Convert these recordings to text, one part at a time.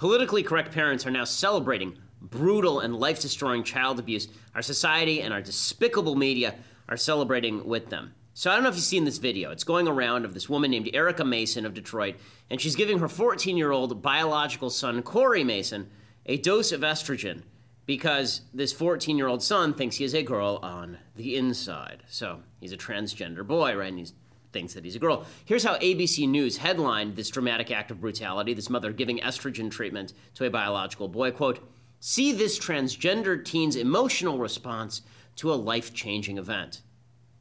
Politically correct parents are now celebrating brutal and life destroying child abuse. Our society and our despicable media are celebrating with them. So I don't know if you've seen this video. It's going around of this woman named Erica Maison of Detroit, and she's giving her 14 year old biological son, Corey Maison, a dose of estrogen because this 14 year old son thinks he is a girl on the inside. So he's a transgender boy, right? And he thinks that he's a girl. Here's how ABC News headlined this dramatic act of brutality this mother giving estrogen treatment to a biological boy. Quote, See this transgender teen's emotional response to a life changing event.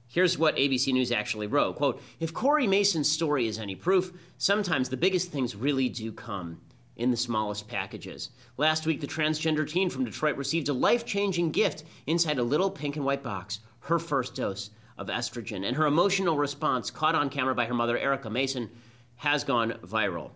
Here's what ABC News actually wrote quote, If Corey Maison's story is any proof, sometimes the biggest things really do come in the smallest packages. Last week, the transgender teen from Detroit received a life changing gift inside a little pink and white box, her first dose of estrogen. And her emotional response, caught on camera by her mother, Erica Maison, has gone viral.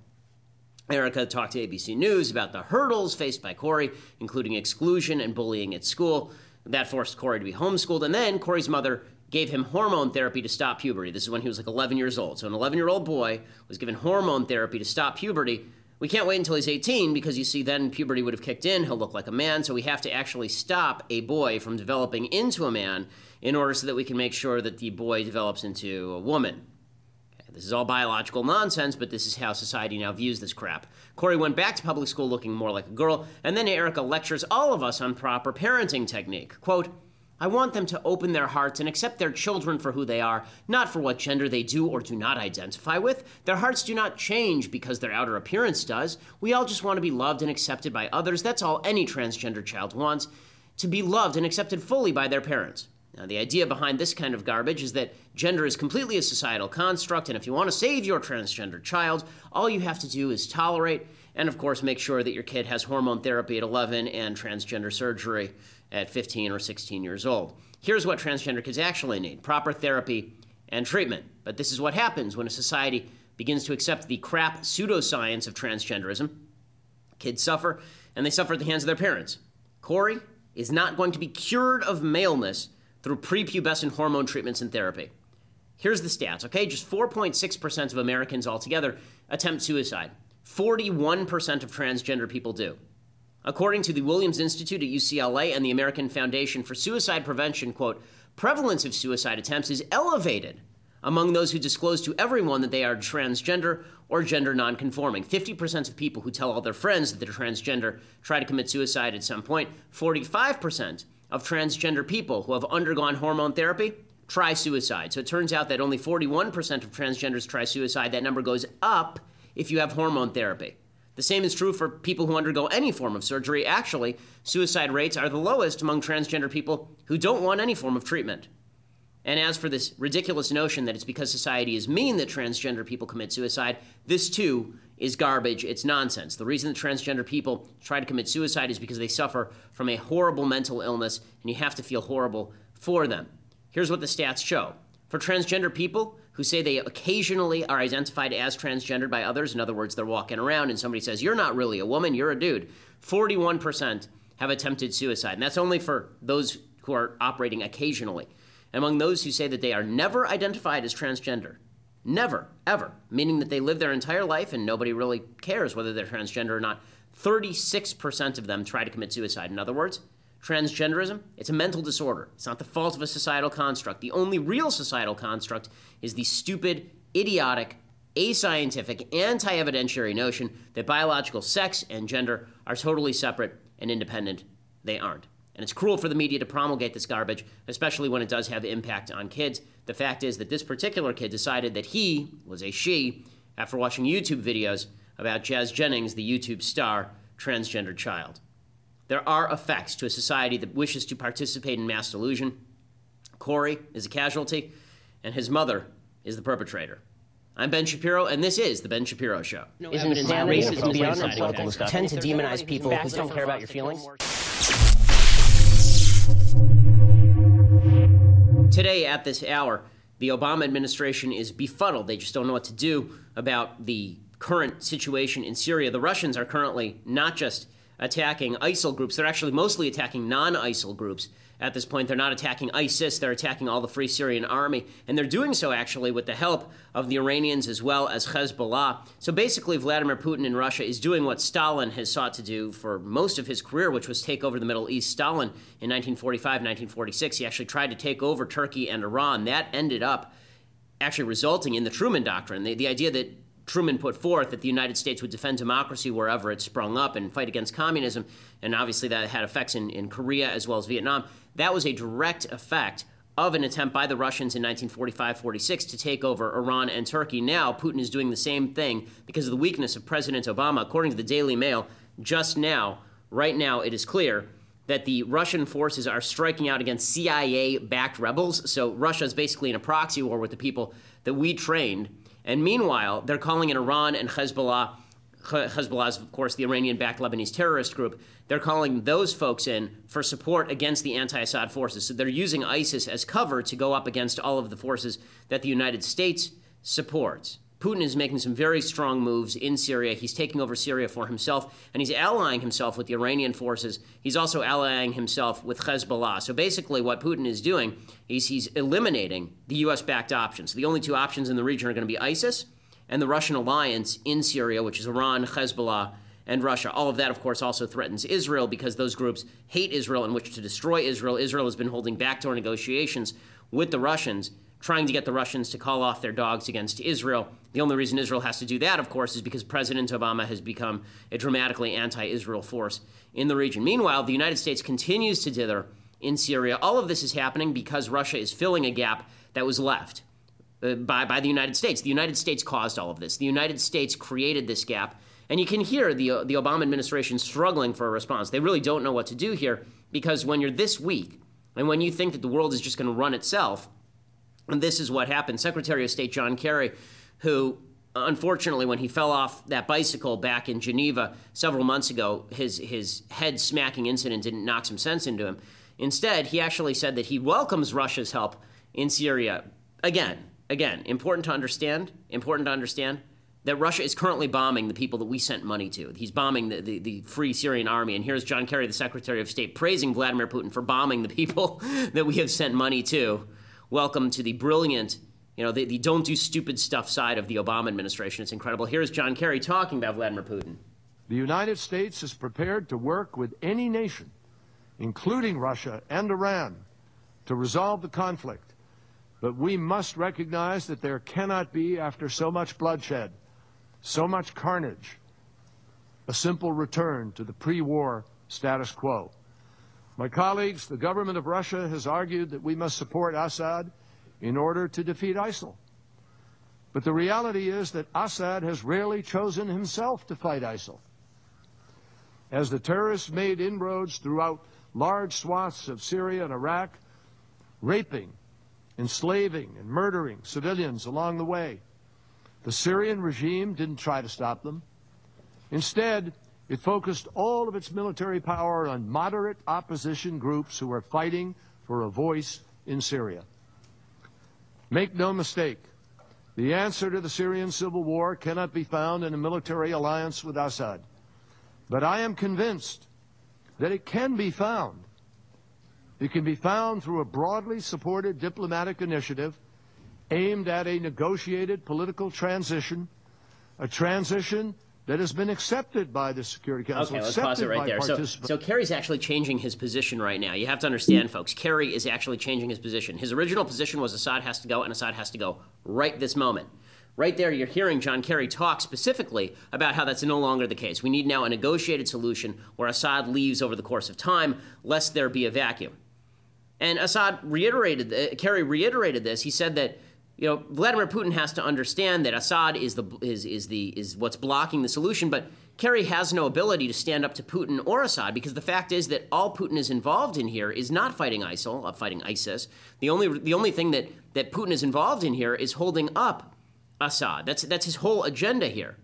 Erica talked to ABC News about the hurdles faced by Corey, including exclusion and bullying at school. That forced Corey to be homeschooled, and then Corey's mother gave him hormone therapy to stop puberty. This is when he was like 11 years old. So, an 11 year old boy was given hormone therapy to stop puberty. We can't wait until he's 18 because you see, then puberty would have kicked in. He'll look like a man. So, we have to actually stop a boy from developing into a man in order so that we can make sure that the boy develops into a woman. This is all biological nonsense, but this is how society now views this crap. Corey went back to public school looking more like a girl, and then Erica lectures all of us on proper parenting technique. Quote, I want them to open their hearts and accept their children for who they are, not for what gender they do or do not identify with. Their hearts do not change because their outer appearance does. We all just want to be loved and accepted by others. That's all any transgender child wants to be loved and accepted fully by their parents. Now, the idea behind this kind of garbage is that gender is completely a societal construct, and if you want to save your transgender child, all you have to do is tolerate and, of course, make sure that your kid has hormone therapy at 11 and transgender surgery at 15 or 16 years old. Here's what transgender kids actually need proper therapy and treatment. But this is what happens when a society begins to accept the crap pseudoscience of transgenderism. Kids suffer, and they suffer at the hands of their parents. Corey is not going to be cured of maleness through prepubescent hormone treatments and therapy. Here's the stats, okay? Just 4.6% of Americans altogether attempt suicide. 41% of transgender people do. According to the Williams Institute at UCLA and the American Foundation for Suicide Prevention, quote, prevalence of suicide attempts is elevated among those who disclose to everyone that they are transgender or gender nonconforming. 50% of people who tell all their friends that they're transgender try to commit suicide at some point. 45% of transgender people who have undergone hormone therapy try suicide. So it turns out that only 41% of transgenders try suicide. That number goes up if you have hormone therapy. The same is true for people who undergo any form of surgery. Actually, suicide rates are the lowest among transgender people who don't want any form of treatment. And as for this ridiculous notion that it's because society is mean that transgender people commit suicide, this too is garbage. It's nonsense. The reason that transgender people try to commit suicide is because they suffer from a horrible mental illness, and you have to feel horrible for them. Here's what the stats show. For transgender people who say they occasionally are identified as transgendered by others, in other words, they're walking around and somebody says, You're not really a woman, you're a dude, 41% have attempted suicide. And that's only for those who are operating occasionally. Among those who say that they are never identified as transgender, Never, ever. Meaning that they live their entire life and nobody really cares whether they're transgender or not. 36% of them try to commit suicide. In other words, transgenderism, it's a mental disorder. It's not the fault of a societal construct. The only real societal construct is the stupid, idiotic, ascientific, anti evidentiary notion that biological sex and gender are totally separate and independent. They aren't. And it's cruel for the media to promulgate this garbage, especially when it does have impact on kids. The fact is that this particular kid decided that he was a she after watching YouTube videos about Jazz Jennings, the YouTube star, transgender child. There are effects to a society that wishes to participate in mass delusion. Corey is a casualty, and his mother is the perpetrator. I'm Ben Shapiro, and this is The Ben Shapiro Show. No Isn't insanity and beyond political tend to demonize people who don't care about your feelings? Today, at this hour, the Obama administration is befuddled. They just don't know what to do about the current situation in Syria. The Russians are currently not just attacking ISIL groups. They're actually mostly attacking non ISIL groups at this point. They're not attacking ISIS, they're attacking all the Free Syrian Army. And they're doing so actually with the help of the Iranians as well as Hezbollah. So basically, Vladimir Putin in Russia is doing what Stalin has sought to do for most of his career, which was take over the Middle East. Stalin in 1945, 1946, he actually tried to take over Turkey and Iran. That ended up actually resulting in the Truman Doctrine, the, the idea that Truman put forth that the United States would defend democracy wherever it sprung up and fight against communism. And obviously, that had effects in, in Korea as well as Vietnam. That was a direct effect of an attempt by the Russians in 1945 46 to take over Iran and Turkey. Now, Putin is doing the same thing because of the weakness of President Obama. According to the Daily Mail, just now, right now, it is clear that the Russian forces are striking out against CIA backed rebels. So, Russia is basically in a proxy war with the people that we trained and meanwhile, they're calling in Iran and Hezbollah. Hezbollah is, of course, the Iranian backed Lebanese terrorist group. They're calling those folks in for support against the anti Assad forces. So they're using ISIS as cover to go up against all of the forces that the United States supports. Putin is making some very strong moves in Syria. He's taking over Syria for himself, and he's allying himself with the Iranian forces. He's also allying himself with Hezbollah. So basically, what Putin is doing is he's eliminating the U.S. backed options. The only two options in the region are going to be ISIS and the Russian alliance in Syria, which is Iran, Hezbollah, and Russia. All of that, of course, also threatens Israel because those groups hate Israel and wish to destroy Israel. Israel has been holding backdoor negotiations with the Russians trying to get the Russians to call off their dogs against Israel. The only reason Israel has to do that, of course, is because President Obama has become a dramatically anti Israel force in the region. Meanwhile, the United States continues to dither in Syria. All of this is happening because Russia is filling a gap that was left. Uh, by, by the United States. The United States caused all of this. The United States created this gap. And you can hear the, the Obama administration struggling for a response. They really don't know what to do here because when you're this weak and when you think that the world is just going to run itself, and this is what happened. Secretary of State John Kerry, who unfortunately, when he fell off that bicycle back in Geneva several months ago, his, his head smacking incident didn't knock some sense into him. Instead, he actually said that he welcomes Russia's help in Syria. Again, again, important to understand, important to understand that Russia is currently bombing the people that we sent money to. He's bombing the, the, the, Free Syrian Army. And here's John Kerry, the Secretary of State, praising Vladimir Putin for bombing the people that we have sent money to welcome to the brilliant, you know, the, the don't do stupid stuff side of the Obama administration. It's incredible. Here's John Kerry talking about Vladimir Putin. The United States is prepared to work with any nation, including Russia and Iran, to resolve the conflict. But we must recognize that there cannot be, after so much bloodshed, so much carnage, a simple return to the pre war status quo. My colleagues, the government of Russia has argued that we must support Assad in order to defeat ISIL. But the reality is that Assad has rarely chosen himself to fight ISIL. As the terrorists made inroads throughout large swaths of Syria and Iraq, raping, enslaving, and murdering civilians along the way, the Syrian regime didn't try to stop them. Instead, it focused all of its military power on moderate opposition groups who were fighting for a voice in Syria. Make no mistake, the answer to the Syrian civil war cannot be found in a military alliance with Assad. But I am convinced that it can be found. It can be found through a broadly supported diplomatic initiative aimed at a negotiated political transition, a transition that has been accepted by the Security Council. Okay, let's pause it right there. So, so Kerry's actually changing his position right now. You have to understand, folks. Kerry is actually changing his position. His original position was Assad has to go, and Assad has to go right this moment. Right there, you're hearing John Kerry talk specifically about how that's no longer the case. We need now a negotiated solution where Assad leaves over the course of time, lest there be a vacuum. And Assad reiterated, uh, Kerry reiterated this. He said that you know, Vladimir Putin has to understand that Assad is the is is the is what's blocking the solution, but Kerry has no ability to stand up to Putin or Assad because the fact is that all Putin is involved in here is not fighting ISIL, uh, fighting ISIS. The only the only thing that that Putin is involved in here is holding up Assad. That's that's his whole agenda here.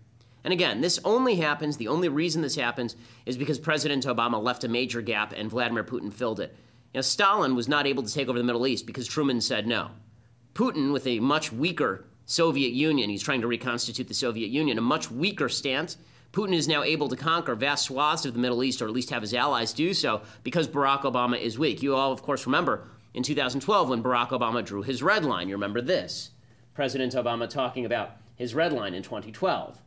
And again, this only happens. The only reason this happens is because President Obama left a major gap and Vladimir Putin filled it. You know, Stalin was not able to take over the Middle East because Truman said no. Putin, with a much weaker Soviet Union, he's trying to reconstitute the Soviet Union, a much weaker stance, Putin is now able to conquer vast swaths of the Middle East, or at least have his allies do so, because Barack Obama is weak. You all, of course, remember in 2012 when Barack Obama drew his red line. You remember this President Obama talking about his red line in 2012.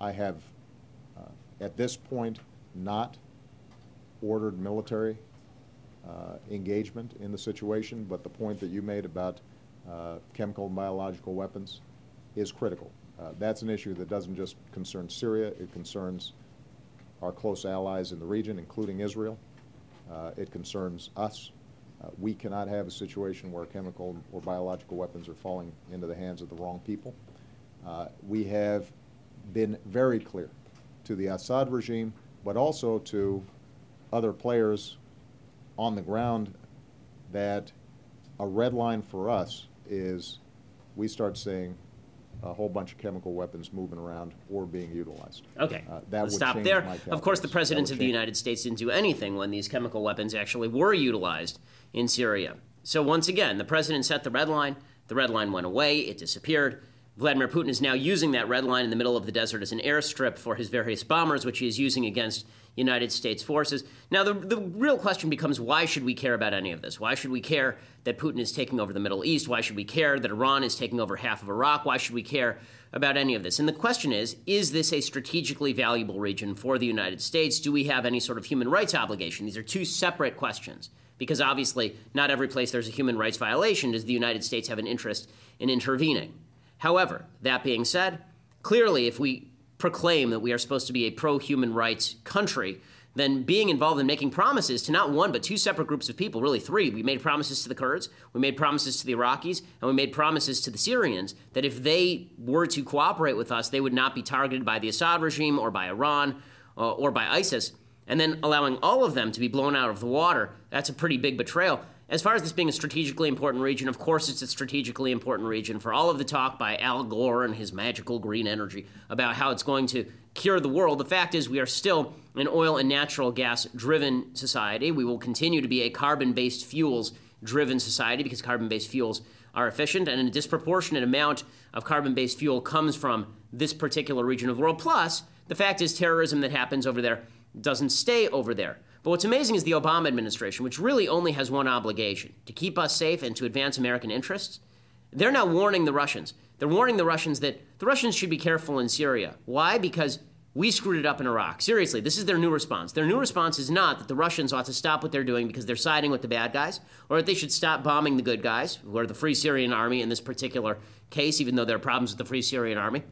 I have, uh, at this point, not ordered military uh, engagement in the situation, but the point that you made about uh, chemical and biological weapons is critical. Uh, that's an issue that doesn't just concern Syria, it concerns our close allies in the region, including Israel. Uh, it concerns us. Uh, we cannot have a situation where chemical or biological weapons are falling into the hands of the wrong people. we have been very clear to the Assad regime, but also to other players on the ground that a red line for us is we start seeing a whole bunch of chemical weapons moving around or being utilized. Okay, uh, that Let's stop there. Of course, the president of the United States didn't do anything when these chemical weapons actually were utilized in Syria. So once again, the president set the red line. The red line went away. It disappeared. Vladimir Putin is now using that red line in the middle of the desert as an airstrip for his various bombers, which he is using against United States forces. Now, the, the real question becomes why should we care about any of this? Why should we care that Putin is taking over the Middle East? Why should we care that Iran is taking over half of Iraq? Why should we care about any of this? And the question is is this a strategically valuable region for the United States? Do we have any sort of human rights obligation? These are two separate questions because obviously, not every place there's a human rights violation does the United States have an interest in intervening. However, that being said, clearly, if we proclaim that we are supposed to be a pro human rights country, then being involved in making promises to not one but two separate groups of people, really three. We made promises to the Kurds, we made promises to the Iraqis, and we made promises to the Syrians that if they were to cooperate with us, they would not be targeted by the Assad regime or by Iran uh, or by ISIS. And then allowing all of them to be blown out of the water, that's a pretty big betrayal. As far as this being a strategically important region, of course it's a strategically important region for all of the talk by Al Gore and his magical green energy about how it's going to cure the world. The fact is, we are still an oil and natural gas driven society. We will continue to be a carbon based fuels driven society because carbon based fuels are efficient, and a disproportionate amount of carbon based fuel comes from this particular region of the world. Plus, the fact is, terrorism that happens over there doesn't stay over there. But what's amazing is the Obama administration, which really only has one obligation to keep us safe and to advance American interests, they're now warning the Russians. They're warning the Russians that the Russians should be careful in Syria. Why? Because we screwed it up in Iraq. Seriously, this is their new response. Their new response is not that the Russians ought to stop what they're doing because they're siding with the bad guys, or that they should stop bombing the good guys, who are the Free Syrian Army in this particular case, even though there are problems with the Free Syrian Army.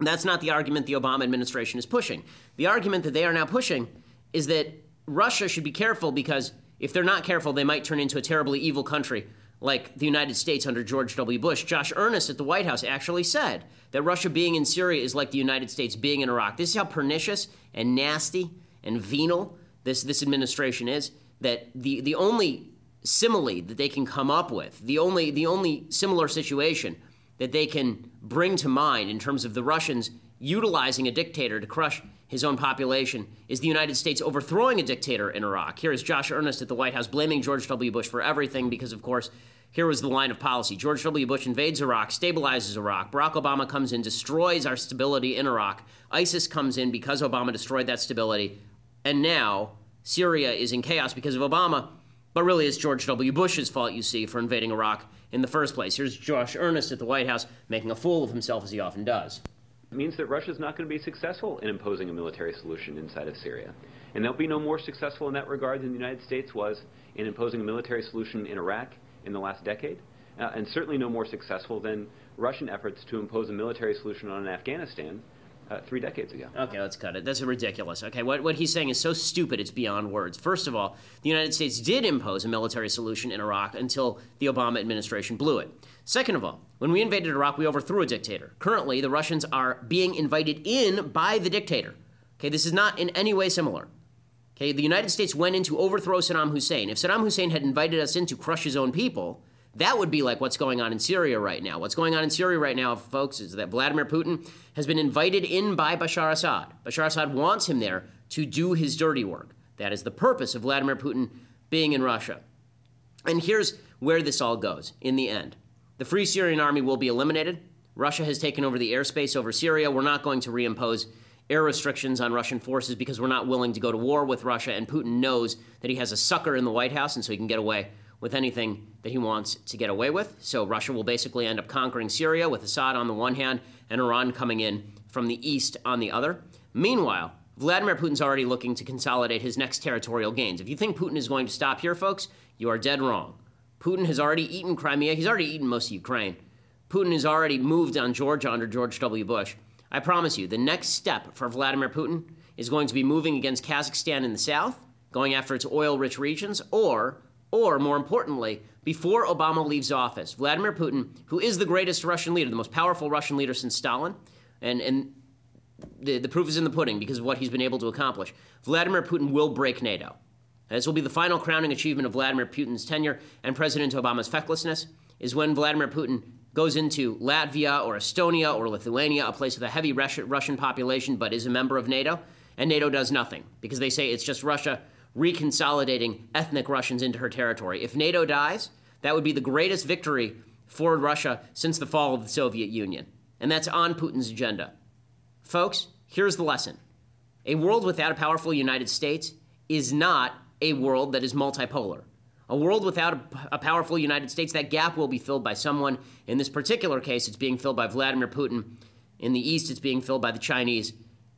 That's not the argument the Obama administration is pushing. The argument that they are now pushing is that Russia should be careful because if they're not careful, they might turn into a terribly evil country like the United States under George W. Bush. Josh Earnest at the White House actually said that Russia being in Syria is like the United States being in Iraq. This is how pernicious and nasty and venal this, this administration is. That the, the only simile that they can come up with, the only, the only similar situation that they can bring to mind in terms of the Russians utilizing a dictator to crush his own population is the United States overthrowing a dictator in Iraq. Here is Josh Earnest at the White House blaming George W. Bush for everything because, of course, here was the line of policy. George W. Bush invades Iraq, stabilizes Iraq. Barack Obama comes in, destroys our stability in Iraq. ISIS comes in because Obama destroyed that stability. And now Syria is in chaos because of Obama. But really, it's George W. Bush's fault, you see, for invading Iraq in the first place. Here's Josh Earnest at the White House making a fool of himself as he often does means that Russia is not going to be successful in imposing a military solution inside of Syria. And they'll be no more successful in that regard than the United States was in imposing a military solution in Iraq in the last decade, uh, and certainly no more successful than Russian efforts to impose a military solution on Afghanistan uh, three decades ago. Okay, let's cut it. That's ridiculous. Okay, what, what he's saying is so stupid it's beyond words. First of all, the United States did impose a military solution in Iraq until the Obama administration blew it. Second of all, when we invaded Iraq, we overthrew a dictator. Currently, the Russians are being invited in by the dictator. Okay, this is not in any way similar. Okay, the United States went in to overthrow Saddam Hussein. If Saddam Hussein had invited us in to crush his own people, that would be like what's going on in Syria right now. What's going on in Syria right now, folks, is that Vladimir Putin has been invited in by Bashar Assad. Bashar Assad wants him there to do his dirty work. That is the purpose of Vladimir Putin being in Russia. And here's where this all goes in the end. The Free Syrian Army will be eliminated. Russia has taken over the airspace over Syria. We're not going to reimpose air restrictions on Russian forces because we're not willing to go to war with Russia. And Putin knows that he has a sucker in the White House, and so he can get away with anything that he wants to get away with. So Russia will basically end up conquering Syria with Assad on the one hand and Iran coming in from the east on the other. Meanwhile, Vladimir Putin's already looking to consolidate his next territorial gains. If you think Putin is going to stop here, folks, you are dead wrong. Putin has already eaten Crimea. He's already eaten most of Ukraine. Putin has already moved on Georgia under George W. Bush. I promise you, the next step for Vladimir Putin is going to be moving against Kazakhstan in the south, going after its oil-rich regions, or, or more importantly, before Obama leaves office, Vladimir Putin, who is the greatest Russian leader, the most powerful Russian leader since Stalin, and, and the, the proof is in the pudding because of what he's been able to accomplish. Vladimir Putin will break NATO. This will be the final crowning achievement of Vladimir Putin's tenure and President Obama's fecklessness, is when Vladimir Putin goes into Latvia or Estonia or Lithuania, a place with a heavy Russian population but is a member of NATO, and NATO does nothing because they say it's just Russia reconsolidating ethnic Russians into her territory. If NATO dies, that would be the greatest victory for Russia since the fall of the Soviet Union. And that's on Putin's agenda. Folks, here's the lesson a world without a powerful United States is not a world that is multipolar. A world without a, a, powerful United States, that gap will be filled by someone. In this particular case, it's being filled by Vladimir Putin. In the East, it's being filled by the Chinese.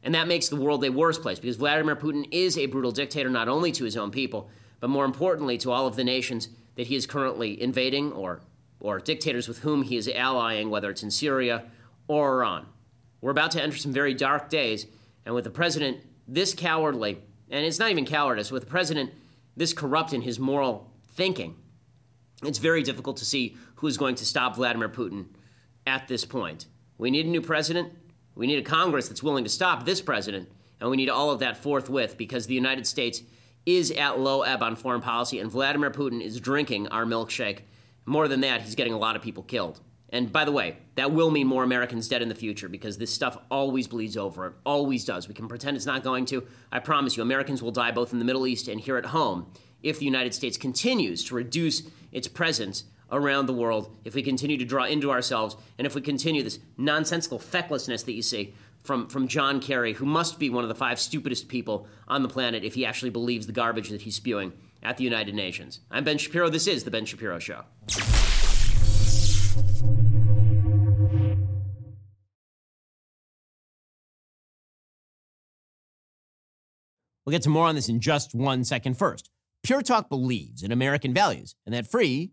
And that makes the world a worse place because Vladimir Putin is a brutal dictator, not only to his own people, but more importantly to all of the nations that he is currently invading or, or dictators with whom he is allying, whether it's in Syria or Iran. We're about to enter some very dark days, and with the president this cowardly, and it's not even cowardice, with the president this corrupt in his moral thinking, it's very difficult to see who is going to stop Vladimir Putin at this point. We need a new president. We need a Congress that's willing to stop this president, and we need all of that forthwith because the United States is at low ebb on foreign policy, and Vladimir Putin is drinking our milkshake. More than that, he's getting a lot of people killed. And by the way, that will mean more Americans dead in the future because this stuff always bleeds over. It always does. We can pretend it's not going to. I promise you, Americans will die both in the Middle East and here at home if the United States continues to reduce its presence around the world, if we continue to draw into ourselves, and if we continue this nonsensical fecklessness that you see from, from John Kerry, who must be one of the five stupidest people on the planet if he actually believes the garbage that he's spewing at the United Nations. I'm Ben Shapiro. This is The Ben Shapiro Show. We'll get to more on this in just one second. First, Pure Talk believes in American values, and that free